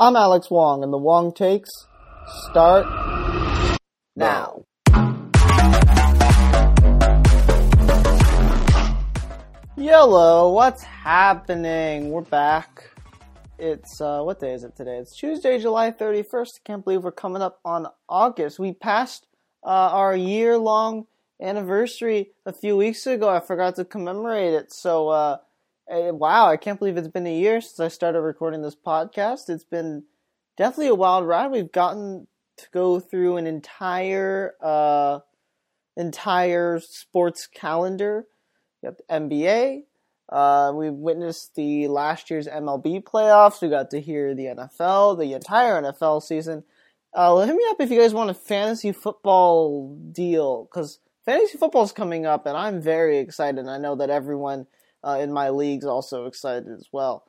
I'm Alex Wong, and the Wong takes start now. Yellow, what's happening? We're back. It's uh, what day is it today? It's Tuesday, July 31st. I can't believe we're coming up on August. We passed uh, our year-long anniversary a few weeks ago. I forgot to commemorate it. So, uh, wow, I can't believe it's been a year since I started recording this podcast. It's been definitely a wild ride. We've gotten to go through an entire uh, entire sports calendar. You got the NBA. Uh, we witnessed the last year's MLB playoffs. We got to hear the NFL, the entire NFL season. Uh, hit me up if you guys want a fantasy football deal, because fantasy football is coming up, and I'm very excited. I know that everyone uh, in my league's also excited as well.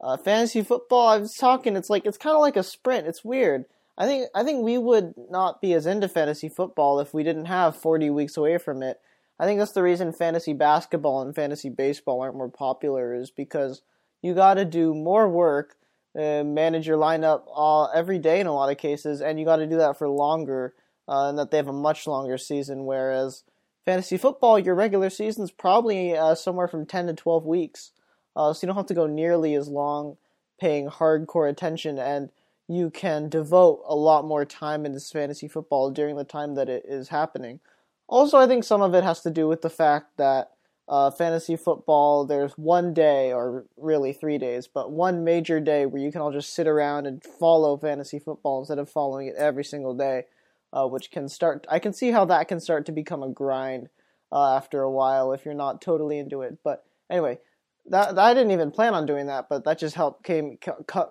Uh, fantasy football, I was talking. It's like it's kind of like a sprint. It's weird. I think I think we would not be as into fantasy football if we didn't have 40 weeks away from it. I think that's the reason fantasy basketball and fantasy baseball aren't more popular is because you got to do more work, uh, manage your lineup all, every day in a lot of cases, and you got to do that for longer, uh, and that they have a much longer season. Whereas fantasy football, your regular season is probably uh, somewhere from 10 to 12 weeks, uh, so you don't have to go nearly as long paying hardcore attention and you can devote a lot more time into fantasy football during the time that it is happening. Also, I think some of it has to do with the fact that uh, fantasy football, there's one day, or really three days, but one major day where you can all just sit around and follow fantasy football instead of following it every single day, uh, which can start. I can see how that can start to become a grind uh, after a while if you're not totally into it. But anyway, that, I didn't even plan on doing that, but that just helped came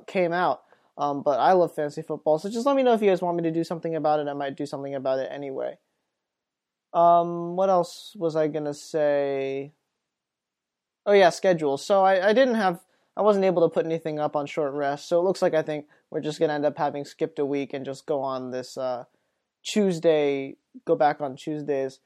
came out. Um, but I love fantasy football, so just let me know if you guys want me to do something about it. I might do something about it anyway. Um, what else was I gonna say? Oh yeah, schedule. So I, I didn't have, I wasn't able to put anything up on short rest. So it looks like I think we're just gonna end up having skipped a week and just go on this uh, Tuesday, go back on Tuesdays.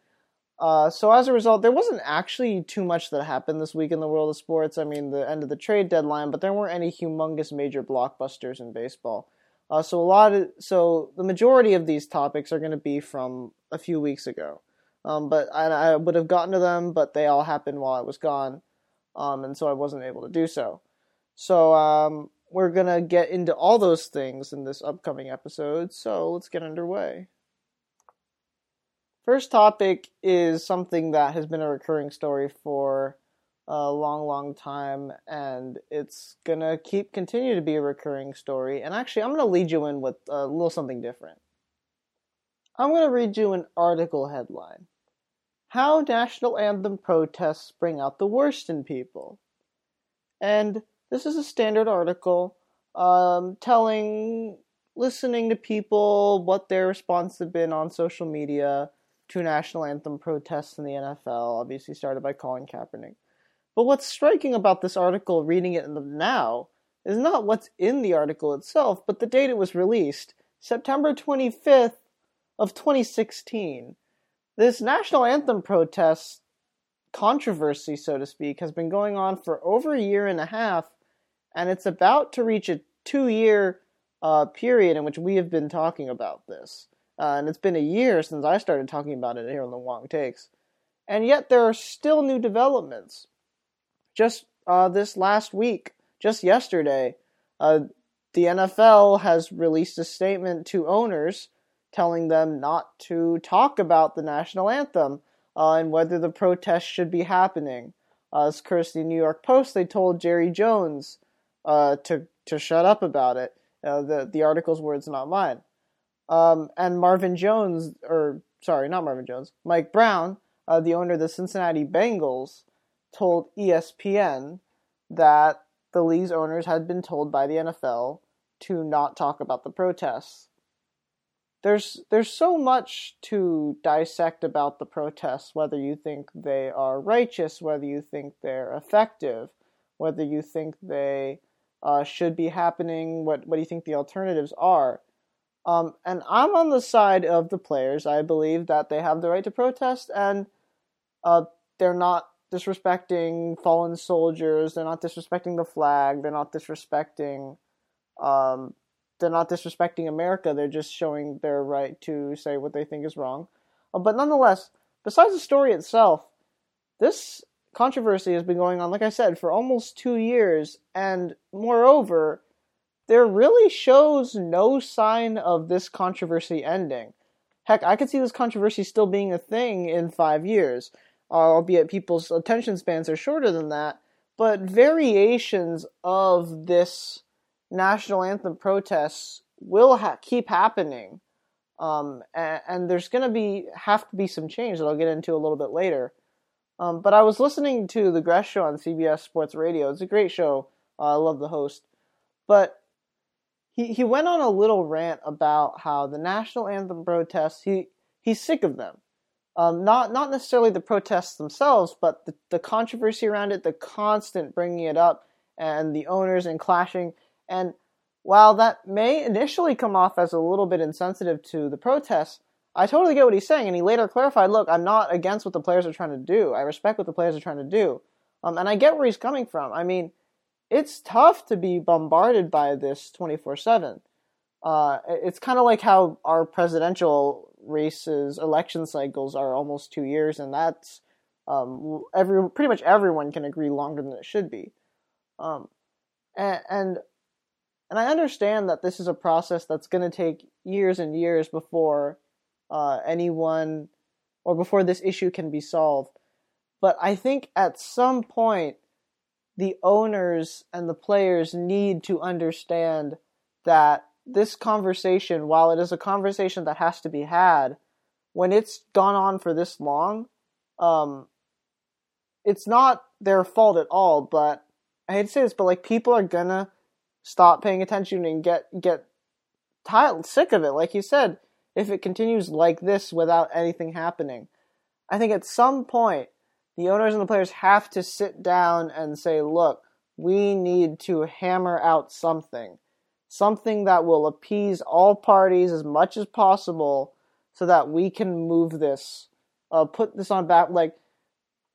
Uh, so as a result, there wasn't actually too much that happened this week in the world of sports. I mean, the end of the trade deadline, but there weren't any humongous major blockbusters in baseball. Uh, so a lot of so the majority of these topics are going to be from a few weeks ago. Um, but I, I, would have gotten to them, but they all happened while I was gone, um, and so I wasn't able to do so. So um, we're gonna get into all those things in this upcoming episode. So let's get underway. First topic is something that has been a recurring story for a long, long time, and it's gonna keep continue to be a recurring story. And actually, I'm gonna lead you in with a little something different. I'm gonna read you an article headline: "How National Anthem Protests Bring Out the Worst in People," and this is a standard article um, telling, listening to people what their response have been on social media to national anthem protests in the NFL, obviously started by Colin Kaepernick. But what's striking about this article, reading it now, is not what's in the article itself, but the date it was released, September 25th of 2016. This national anthem protest controversy, so to speak, has been going on for over a year and a half, and it's about to reach a two-year uh, period in which we have been talking about this. Uh, and it's been a year since I started talking about it here on the Wong Takes. And yet there are still new developments. Just uh, this last week, just yesterday, uh, the NFL has released a statement to owners telling them not to talk about the national anthem uh, and whether the protest should be happening. Uh, as courtesy the New York Post, they told Jerry Jones uh, to to shut up about it. The the article's words, not mine. Um, and Marvin Jones, or sorry, not Marvin Jones, Mike Brown, uh, the owner of the Cincinnati Bengals, told ESPN that the league's owners had been told by the NFL to not talk about the protests. There's there's so much to dissect about the protests, whether you think they are righteous, whether you think they're effective, whether you think they uh, should be happening, what what do you think the alternatives are? Um, and I'm on the side of the players. I believe that they have the right to protest, and uh, they're not disrespecting fallen soldiers. They're not disrespecting the flag. They're not disrespecting um, they're not disrespecting America. They're just showing their right to say what they think is wrong. Uh, but nonetheless, besides the story itself, this controversy has been going on, like I said, for almost two years, and moreover, there really shows no sign of this controversy ending. Heck, I could see this controversy still being a thing in five years, albeit people's attention spans are shorter than that. But variations of this national anthem protests will ha- keep happening, um, and, and, there's going to be have to be some change that I'll get into a little bit later. Um, but I was listening to the Gress Show on CBS Sports Radio. It's a great show. Uh, I love the host, but he he went on a little rant about how the national anthem protests he he's sick of them. Um, not not necessarily the protests themselves, but the, the controversy around it, the constant bringing it up, and the owners and clashing. And while that may initially come off as a little bit insensitive to the protests, I totally get what he's saying. And he later clarified, "Look, I'm not against what the players are trying to do. I respect what the players are trying to do, um, and I get where he's coming from. I mean." It's tough to be bombarded by this 24 uh, 7. It's kind of like how our presidential races, election cycles are almost two years, and that's um, every pretty much everyone can agree longer than it should be. Um, and, and and I understand that this is a process that's going to take years and years before uh, anyone or before this issue can be solved. But I think at some point the owners and the players need to understand that this conversation, while it is a conversation that has to be had, when it's gone on for this long, um, it's not their fault at all. But I hate to say this, but like people are gonna stop paying attention and get get tired, sick of it. Like you said, if it continues like this without anything happening, I think at some point the owners and the players have to sit down and say, look, we need to hammer out something. Something that will appease all parties as much as possible so that we can move this, uh, put this on back, like,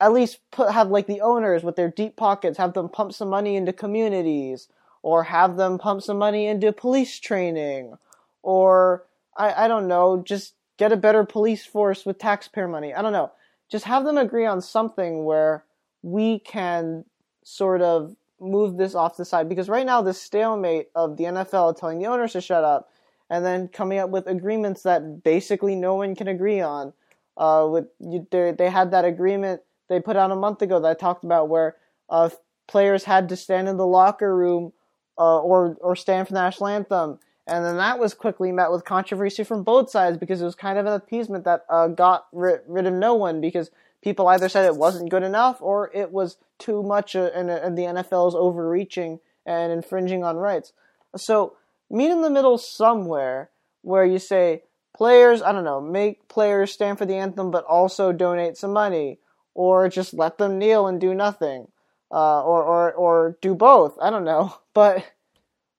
at least put, have like the owners with their deep pockets, have them pump some money into communities, or have them pump some money into police training, or I, I don't know, just get a better police force with taxpayer money. I don't know just have them agree on something where we can sort of move this off the side because right now this stalemate of the NFL telling the owners to shut up and then coming up with agreements that basically no one can agree on. Uh, with you, they had that agreement they put out a month ago that I talked about where uh, players had to stand in the locker room uh, or or stand for the national anthem and then that was quickly met with controversy from both sides because it was kind of an appeasement that uh, got rid, rid of no one because people either said it wasn't good enough or it was too much uh, and, and the NFL is overreaching and infringing on rights. So meet in the middle somewhere where you say players, I don't know, make players stand for the anthem but also donate some money or just let them kneel and do nothing. Uh, or, or, or do both. I don't know. But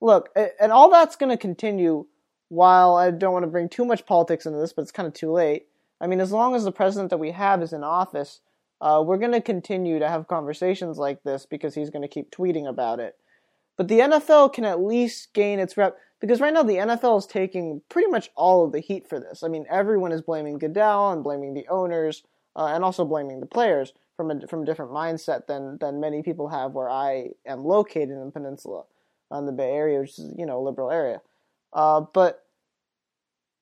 look, and all that's going to continue while I don't want to bring too much politics into this, but it's kind of too late. I mean, as long as the president that we have is in office, uh, we're going to continue to have conversations like this because he's going to keep tweeting about it. But the NFL can at least gain its rep because right now the NFL is taking pretty much all of the heat for this. I mean, everyone is blaming Goodell and blaming the owners uh, and also blaming the players from a from a different mindset than than many people have where I am located in the peninsula on the Bay Area, which is you know a liberal area. Uh, but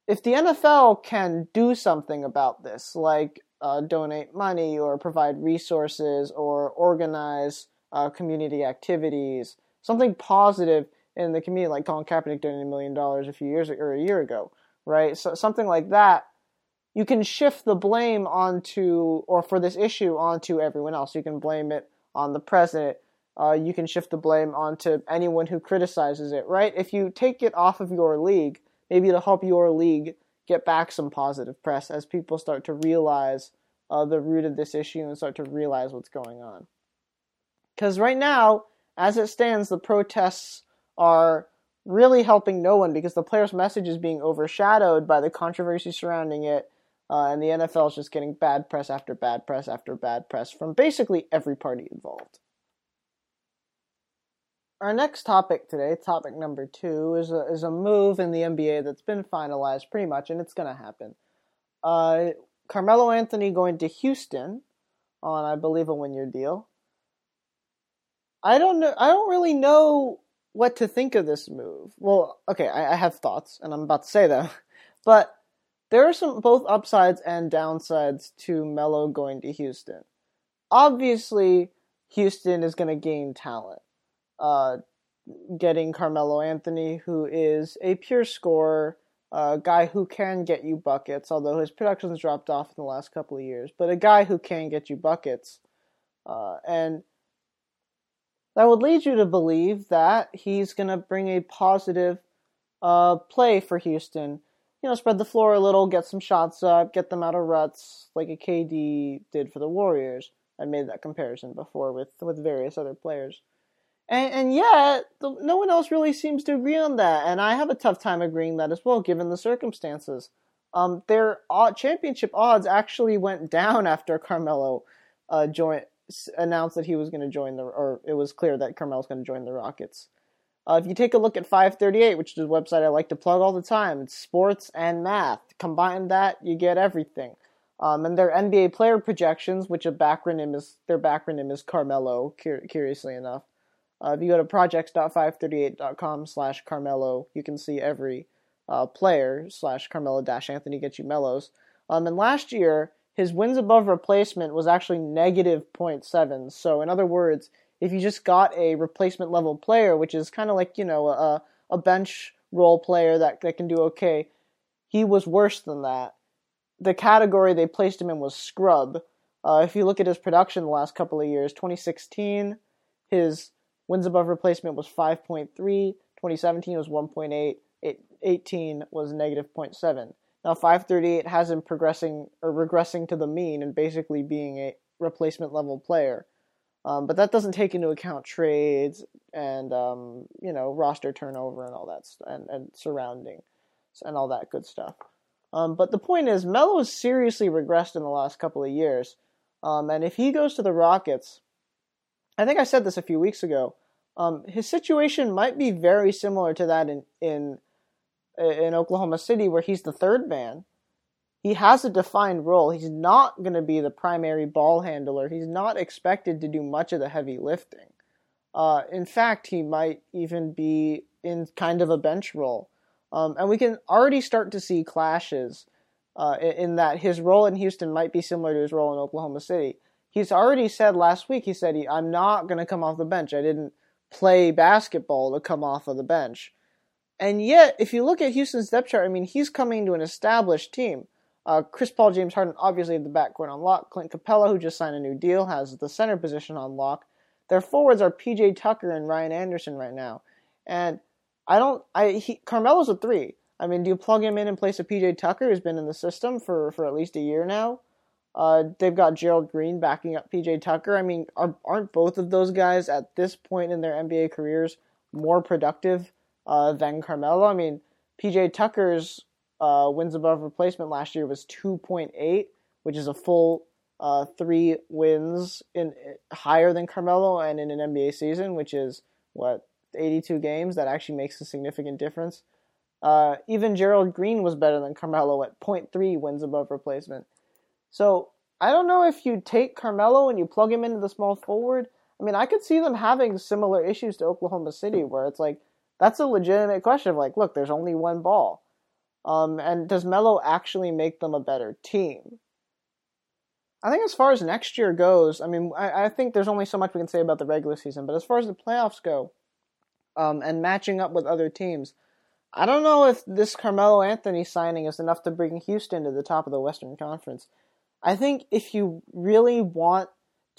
if the NFL can do something about this, like uh, donate money or provide resources or organize uh, community activities, something positive in the community, like Colin Kaepernick donated a million dollars a few years or a year ago, right? So something like that, you can shift the blame onto, or for this issue onto everyone else. You can blame it on the president uh, you can shift the blame onto anyone who criticizes it, right? If you take it off of your league, maybe it'll help your league get back some positive press as people start to realize uh, the root of this issue and start to realize what's going on. Because right now, as it stands, the protests are really helping no one because the player's message is being overshadowed by the controversy surrounding it, uh, and the NFL is just getting bad press after bad press after bad press from basically every party involved. Our next topic today, topic number two, is a, is a move in the NBA that's been finalized pretty much, and it's going to happen. Uh, Carmelo Anthony going to Houston on, I believe, a one-year deal. I don't know. I don't really know what to think of this move. Well, okay, I, I have thoughts, and I'm about to say them, but there are some both upsides and downsides to Melo going to Houston. Obviously, Houston is going to gain talent. Uh, getting Carmelo Anthony, who is a pure scorer, a guy who can get you buckets, although his production's dropped off in the last couple of years, but a guy who can get you buckets. Uh, and that would lead you to believe that he's going to bring a positive uh, play for Houston. You know, spread the floor a little, get some shots up, get them out of ruts, like a KD did for the Warriors. I made that comparison before with with various other players. And, and yet, the, no one else really seems to agree on that, and I have a tough time agreeing that as well, given the circumstances. Um, their championship odds actually went down after Carmelo uh, joined, announced that he was going to join the, or it was clear that Carmelo was going to join the Rockets. Uh, if you take a look at 538, which is a website I like to plug all the time, it's sports and math. Combine that, you get everything. Um, and their NBA player projections, which a backronym is their backronym is Carmelo. Cur- curiously enough, uh, if you go to projects.538.com slash Carmelo, you can see every uh, player slash Carmelo dash Anthony gets you mellows. Um, and last year, his wins above replacement was actually negative 0.7. So, in other words, if you just got a replacement level player, which is kind of like, you know, a, a bench role player that, that can do okay, he was worse than that. The category they placed him in was scrub. Uh, if you look at his production the last couple of years, 2016, his Wins above replacement was 5.3. 2017 was 1.8. 18 was negative 0.7. Now 538 has him progressing or regressing to the mean and basically being a replacement level player. Um, but that doesn't take into account trades and um, you know roster turnover and all that st- and and surrounding and all that good stuff. Um, but the point is, Melo has seriously regressed in the last couple of years, um, and if he goes to the Rockets, I think I said this a few weeks ago. Um, his situation might be very similar to that in in in Oklahoma City, where he's the third man. He has a defined role. He's not going to be the primary ball handler. He's not expected to do much of the heavy lifting. Uh, in fact, he might even be in kind of a bench role. Um, and we can already start to see clashes uh, in, in, that his role in Houston might be similar to his role in Oklahoma City he's already said last week, he said, I'm not going to come off the bench. I didn't play basketball to come off of the bench. And yet, if you look at Houston's depth chart, I mean, he's coming to an established team. Uh, Chris Paul, James Harden, obviously have the backcourt on lock. Clint Capela, who just signed a new deal, has the center position on lock. Their forwards are PJ Tucker and Ryan Anderson right now. And I don't, I, he, Carmelo's a three. I mean, do you plug him in in place of PJ Tucker, who's been in the system for, for at least a year now? Uh, they've got Gerald Green backing up PJ Tucker. I mean, are, aren't both of those guys at this point in their NBA careers more productive uh, than Carmelo? I mean, PJ Tucker's uh, wins above replacement last year was 2.8, which is a full uh, three wins in higher than Carmelo and in an NBA season, which is what 82 games. That actually makes a significant difference. Uh, even Gerald Green was better than Carmelo at 0.3 wins above replacement. So I don't know if you take Carmelo and you plug him into the small forward. I mean, I could see them having similar issues to Oklahoma City, where it's like that's a legitimate question of like, look, there's only one ball, um, and does Melo actually make them a better team? I think as far as next year goes, I mean, I, I think there's only so much we can say about the regular season, but as far as the playoffs go, um, and matching up with other teams, I don't know if this Carmelo Anthony signing is enough to bring Houston to the top of the Western Conference. I think if you really want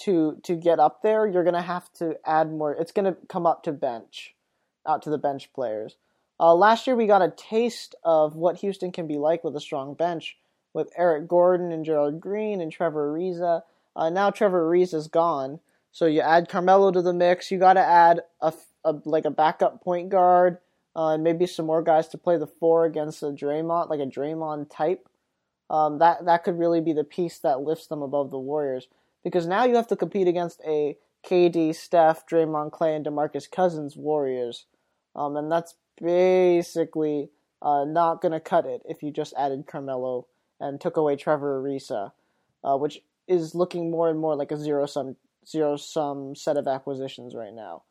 to to get up there, you're gonna have to add more. It's gonna come up to bench, out to the bench players. Uh, last year we got a taste of what Houston can be like with a strong bench, with Eric Gordon and Gerald Green and Trevor Ariza. Uh, now Trevor Ariza's gone, so you add Carmelo to the mix. You got to add a, a, like a backup point guard, uh, and maybe some more guys to play the four against a Draymond, like a Draymond type um, that that could really be the piece that lifts them above the Warriors because now you have to compete against a KD, Steph, Draymond, Clay, and DeMarcus Cousins Warriors, um, and that's basically uh, not going to cut it if you just added Carmelo and took away Trevor Ariza, uh, which is looking more and more like a zero sum zero sum set of acquisitions right now.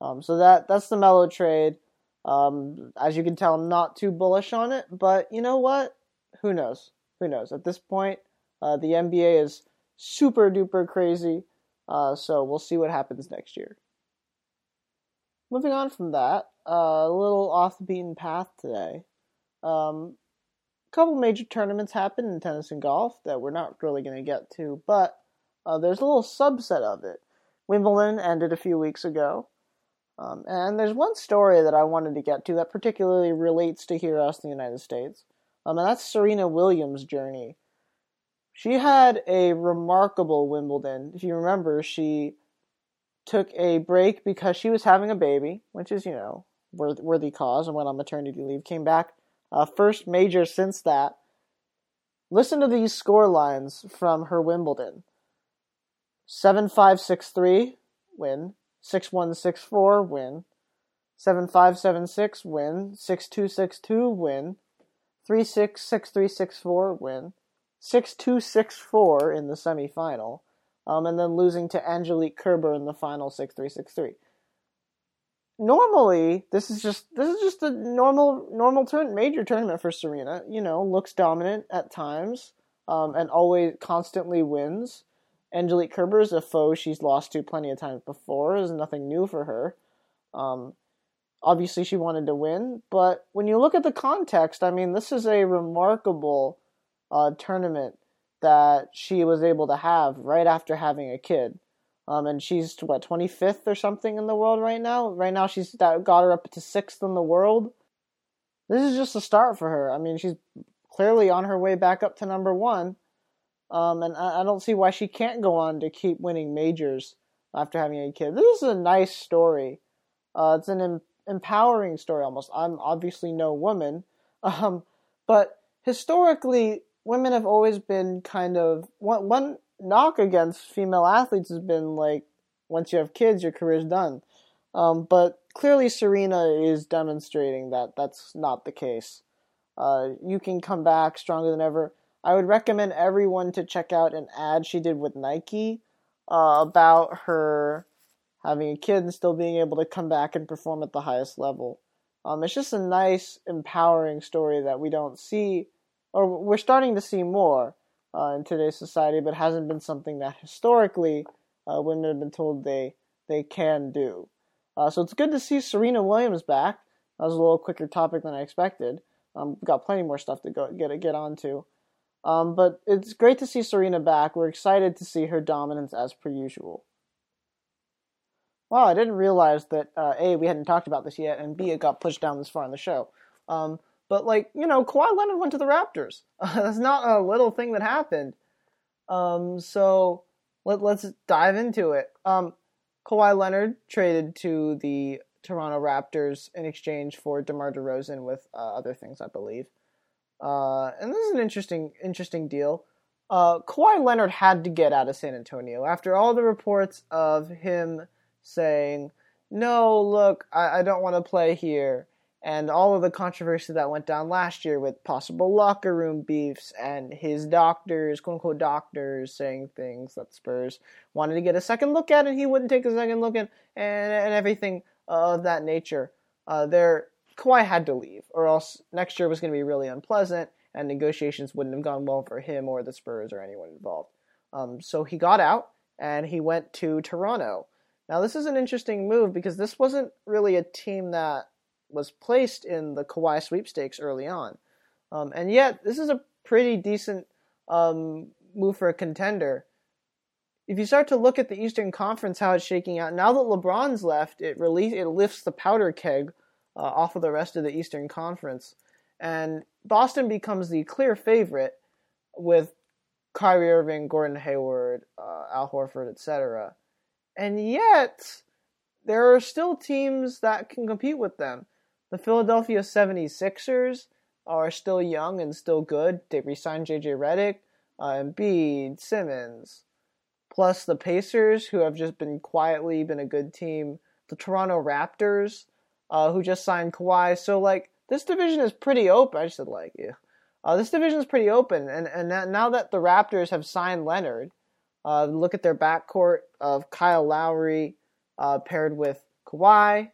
Um, so that that's the Melo trade. Um, as you can tell, I'm not too bullish on it, but you know what? Who knows? Who knows? At this point, uh, the NBA is super duper crazy, uh, so we'll see what happens next year. Moving on from that, uh, a little off the beaten path today. Um, a couple major tournaments happened in tennis and golf that we're not really going to get to, but uh, there's a little subset of it. Wimbledon ended a few weeks ago. Um, and there's one story that I wanted to get to that particularly relates to here us in the United States, um, and that's Serena Williams' journey. She had a remarkable Wimbledon. If you remember, she took a break because she was having a baby, which is, you know, worthy cause, and went on maternity leave. Came back, uh, first major since that. Listen to these score lines from her Wimbledon 7 5 6 3, win. 6164 win. 7576 win. 6262 win. 366364 win. 6264 in the semifinal. Um, and then losing to Angelique Kerber in the final 6363. Normally, this is just this is just a normal normal turn major tournament for Serena. You know, looks dominant at times, um, and always constantly wins. Angelique Kerber is a foe she's lost to plenty of times before. Is nothing new for her. Um, obviously, she wanted to win, but when you look at the context, I mean, this is a remarkable uh, tournament that she was able to have right after having a kid. Um, and she's what 25th or something in the world right now. Right now, she's got her up to sixth in the world. This is just a start for her. I mean, she's clearly on her way back up to number one. Um, and I, I, don't see why she can't go on to keep winning majors after having a kid. This is a nice story. Uh, it's an empowering story almost. I'm obviously no woman, um, but historically, women have always been kind of one, one knock against female athletes has been like once you have kids, your career's done. Um, but clearly, Serena is demonstrating that that's not the case. Uh, you can come back stronger than ever. I would recommend everyone to check out an ad she did with Nike uh, about her having a kid and still being able to come back and perform at the highest level. Um, it's just a nice, empowering story that we don't see, or we're starting to see more uh, in today's society, but hasn't been something that historically uh, women have been told they they can do. Uh, so it's good to see Serena Williams back. That was a little quicker topic than I expected. Um, got plenty more stuff to go get get onto. Um, but it's great to see Serena back. We're excited to see her dominance as per usual. Wow, I didn't realize that uh, A, we hadn't talked about this yet, and B, it got pushed down this far in the show. Um, but, like, you know, Kawhi Leonard went to the Raptors. that's not a little thing that happened. Um, so let, us dive into it. Um, Kawhi Leonard traded to the Toronto Raptors in exchange for DeMar DeRozan with uh, other things, I believe. Uh, and this is an interesting, interesting deal. Uh, Kawhi Leonard had to get out of San Antonio after all the reports of him saying, "No, look, I, I don't want to play here," and all of the controversy that went down last year with possible locker room beefs and his doctors, quote unquote doctors, saying things that Spurs wanted to get a second look at, and he wouldn't take a second look at, and and everything of that nature. Uh, there Kawhi had to leave, or else next year was going to be really unpleasant, and negotiations wouldn't have gone well for him or the Spurs or anyone involved. Um, so he got out and he went to Toronto. Now this is an interesting move because this wasn't really a team that was placed in the Kawhi sweepstakes early on, um, and yet this is a pretty decent um, move for a contender. If you start to look at the Eastern Conference, how it's shaking out now that LeBron's left, it release it lifts the powder keg uh, off of the rest of the Eastern Conference. And Boston becomes the clear favorite with Kyrie Irving, Gordon Hayward, uh, Al Horford, etc. And yet, there are still teams that can compete with them. The Philadelphia 76ers are still young and still good. They re-signed JJ Redick, uh, Embiid, Simmons. plus the Pacers, who have just been quietly been a good team, the Toronto Raptors, uh, who just signed Kawhi. So like this division is pretty open. I said like yeah. Uh, this division is pretty open, and and now that the Raptors have signed Leonard, uh, look at their backcourt of Kyle Lowry uh, paired with Kawhi.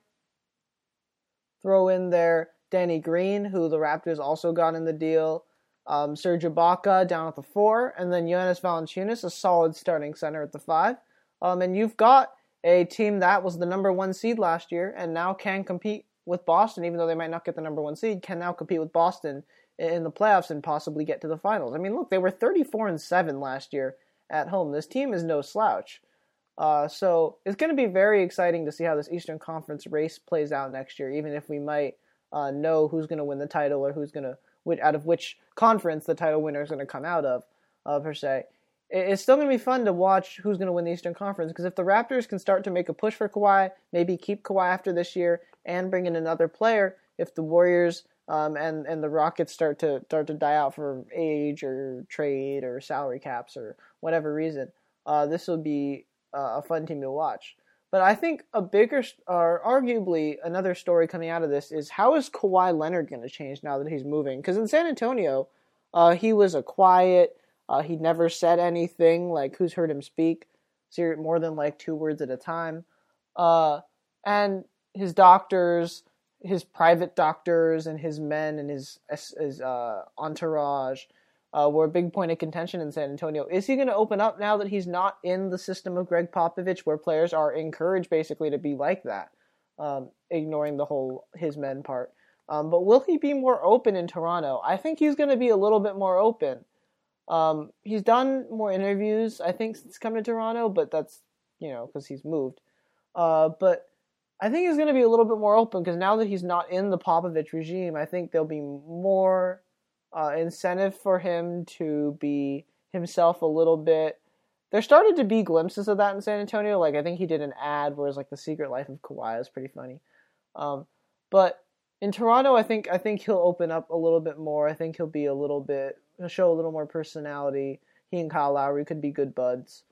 Throw in there Danny Green, who the Raptors also got in the deal. Um, Serge Ibaka down at the four, and then Jonas Valanciunas, a solid starting center at the five. Um, and you've got a team that was the number one seed last year and now can compete with Boston, even though they might not get the number one seed, can now compete with Boston in the playoffs and possibly get to the finals. I mean, look, they were 34 and 7 last year at home. This team is no slouch. Uh, so it's going to be very exciting to see how this Eastern Conference race plays out next year, even if we might uh, know who's going to win the title or who's going to, out of which conference the title winner is going to come out of, uh, per se. It's still going to be fun to watch who's going to win the Eastern Conference because if the Raptors can start to make a push for Kawhi, maybe keep Kawhi after this year and bring in another player, if the Warriors um, and and the Rockets start to start to die out for age or trade or salary caps or whatever reason, uh, this will be uh, a fun team to watch. But I think a bigger, or arguably another story coming out of this is how is Kawhi Leonard going to change now that he's moving? Because in San Antonio, uh, he was a quiet. Uh, he never said anything. Like who's heard him speak? More than like two words at a time. Uh, and his doctors his private doctors and his men and his his uh, entourage uh, were a big point of contention in San Antonio. Is he going to open up now that he's not in the system of Gregg Popovich, where players are encouraged basically to be like that, um, ignoring the whole his men part? Um, but will he be more open in Toronto? I think he's going to be a little bit more open. Um, he's done more interviews, I think, since coming to Toronto, but that's you know because he's moved. Uh, but I think he's going to be a little bit more open because now that he's not in the Popovich regime, I think there'll be more uh, incentive for him to be himself a little bit. There started to be glimpses of that in San Antonio. Like I think he did an ad where it's like the Secret Life of Kawhi is pretty funny. Um, but in Toronto, I think I think he'll open up a little bit more. I think he'll be a little bit he'll show a little more personality. He and Kyle Lowry could be good buds.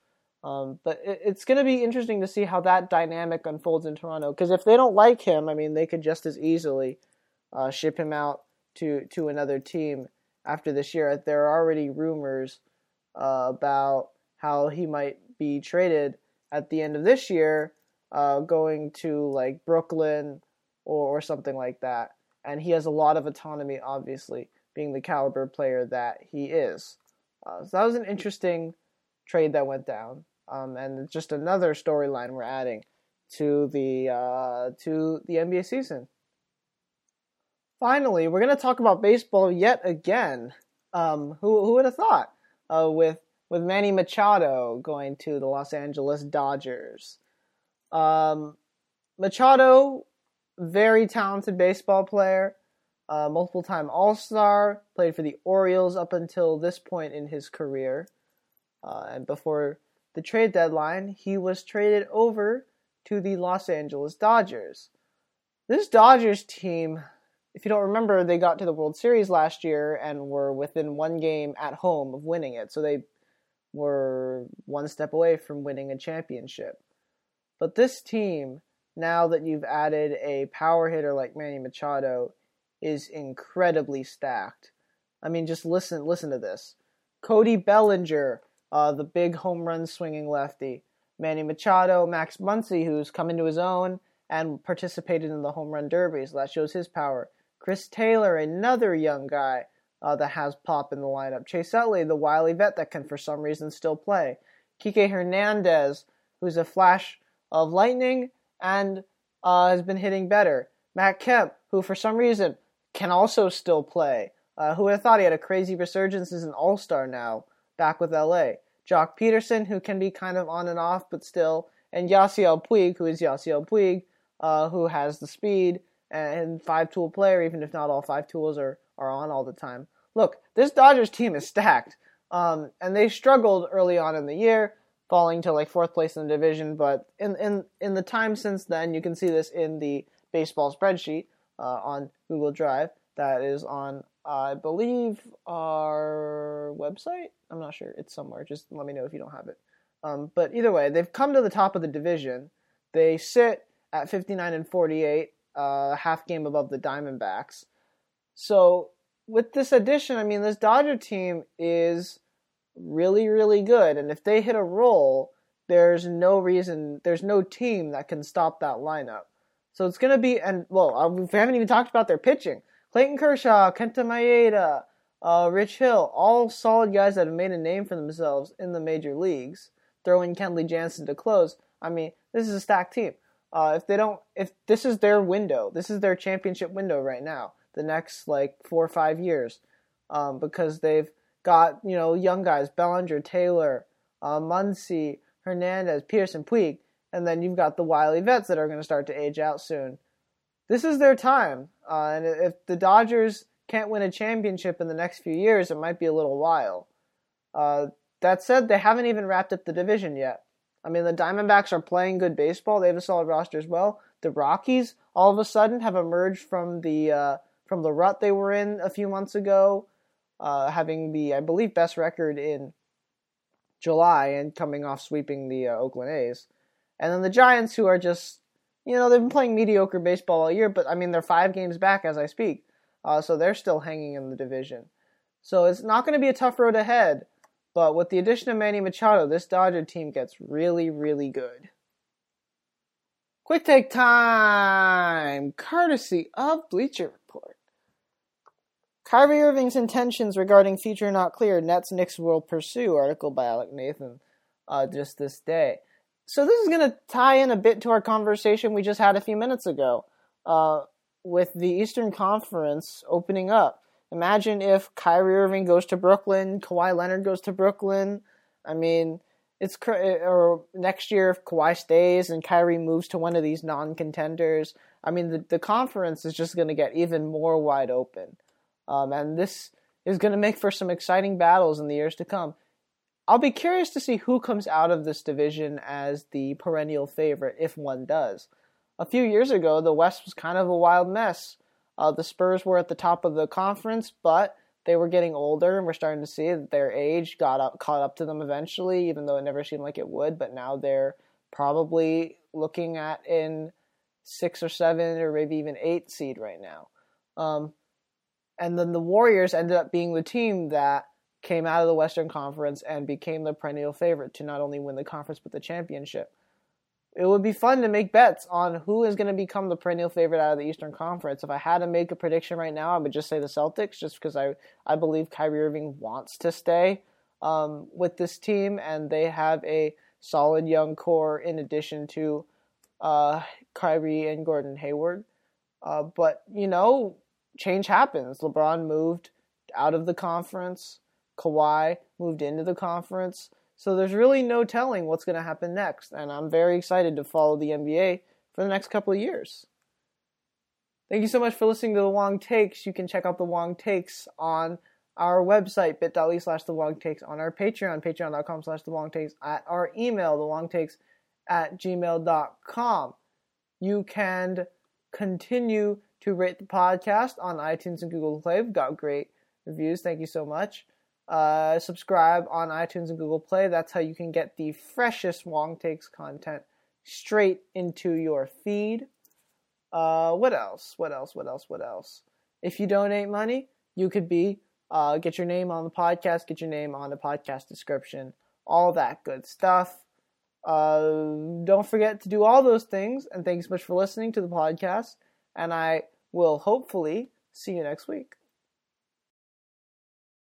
Um, but it, it's going to be interesting to see how that dynamic unfolds in Toronto. Because if they don't like him, I mean, they could just as easily uh, ship him out to to another team after this year. There are already rumors uh, about how he might be traded at the end of this year, uh, going to like Brooklyn or, or something like that. And he has a lot of autonomy, obviously, being the caliber player that he is. Uh, so that was an interesting trade that went down um, and just another storyline we're adding to the uh, to the NBA season. Finally, we're going to talk about baseball yet again. Um, who who would have thought? Uh, with with Manny Machado going to the Los Angeles Dodgers. Um, Machado, very talented baseball player, uh, multiple time All Star, played for the Orioles up until this point in his career, uh, and before the trade deadline, he was traded over to the Los Angeles Dodgers. This Dodgers team, if you don't remember, they got to the World Series last year and were within one game at home of winning it. So they were one step away from winning a championship. But this team, now that you've added a power hitter like Manny Machado, is incredibly stacked. I mean, just listen listen to this. Cody Bellinger, uh, the big home run swinging lefty. Manny Machado, Max Muncy, who's come into his own and participated in the home run derby, so that shows his power. Chris Taylor, another young guy uh, that has pop in the lineup. Chase Utley, the wily vet that can for some reason still play. Kike Hernandez, who's a flash of lightning and uh, has been hitting better. Matt Kemp, who for some reason can also still play. Uh, who would have thought he had a crazy resurgence as an all star now? Back with LA. Joc Pederson, who can be kind of on and off, but still, and Yasiel Puig, who is Yasiel Puig, uh, who has the speed and five tool player, even if not all five tools are, are on all the time. Look, this Dodgers team is stacked, um, and they struggled early on in the year, falling to like fourth place in the division. But in in in the time since then, you can see this in the baseball spreadsheet uh, on Google Drive that is on I believe our website. I'm not sure. It's somewhere. Just let me know if you don't have it. Um, but either way, they've come to the top of the division. They sit at 59 and 48, uh, half game above the Diamondbacks. So with this addition, I mean, this Dodger team is really, really good. And if they hit a roll, there's no reason, there's no team that can stop that lineup. So it's going to be, and well, uh, we haven't even talked about their pitching. Clayton Kershaw, Kenta Maeda, uh, Rich Hill, all solid guys that have made a name for themselves in the major leagues. Throw in Kenley Jansen to close. I mean, this is a stacked team. Uh, if they don't, if this is their window, this is their championship window right now. The next like four or five years, um, because they've got you know young guys, Bellinger, Taylor, uh, Muncy, Hernandez, Pederson, Puig, and then you've got the wily vets that are going to start to age out soon. This is their time, uh, and if the Dodgers can't win a championship in the next few years, it might be a little while. Uh, that said, they haven't even wrapped up the division yet. I mean, the Diamondbacks are playing good baseball. They have a solid roster as well. The Rockies, all of a sudden, have emerged from the uh, from the rut they were in a few months ago, uh, having the I believe best record in July and coming off sweeping the uh, Oakland A's. And then the Giants, who are just you know they've been playing mediocre baseball all year, but I mean they're five games back as I speak, uh, so they're still hanging in the division. So it's not going to be a tough road ahead. But with the addition of Manny Machado, this Dodger team gets really, really good. Quick take time, courtesy of Bleacher Report. Kyrie Irving's intentions regarding future not clear. Nets Knicks will pursue. Article by Alec Nathan, uh, just this day. So this is going to tie in a bit to our conversation we just had a few minutes ago, uh, with the Eastern Conference opening up. Imagine if Kyrie Irving goes to Brooklyn, Kawhi Leonard goes to Brooklyn. I mean, it's or next year if Kawhi stays and Kyrie moves to one of these non-contenders. I mean, the the conference is just going to get even more wide open, um, and this is going to make for some exciting battles in the years to come. I'll be curious to see who comes out of this division as the perennial favorite, if one does. A few years ago, the West was kind of a wild mess. Uh, the Spurs were at the top of the conference, but they were getting older, and we're starting to see that their age got up, caught up to them eventually, even though it never seemed like it would. But now they're probably looking at in six or seven or maybe even eight seed right now. Um, and then the Warriors ended up being the team that came out of the Western Conference and became the perennial favorite to not only win the conference but the championship it would be fun to make bets on who is going to become the perennial favorite out of the Eastern Conference. If I had to make a prediction right now, I would just say the Celtics, just because I I believe Kyrie Irving wants to stay um, with this team, and they have a solid young core in addition to uh, Kyrie and Gordon Hayward. Uh, but you know, change happens. LeBron moved out of the conference. Kawhi moved into the conference. So there's really no telling what's going to happen next, and I'm very excited to follow the NBA for the next couple of years. Thank you so much for listening to the Wong Takes. You can check out the Wong Takes on our website, bit.ly slash the Wong Takes, on our Patreon, patreon.com slash the Wong Takes, at our email, the Takes at gmail.com. You can continue to rate the podcast on iTunes and Google Play. We've got great reviews. Thank you so much. Uh, subscribe on iTunes and Google Play. That's how you can get the freshest Wong Takes content straight into your feed. Uh, what else? What else? What else? What else? If you donate money, you could be uh, get your name on the podcast, get your name on the podcast description, all that good stuff. Uh, don't forget to do all those things. And thanks so much for listening to the podcast. And I will hopefully see you next week.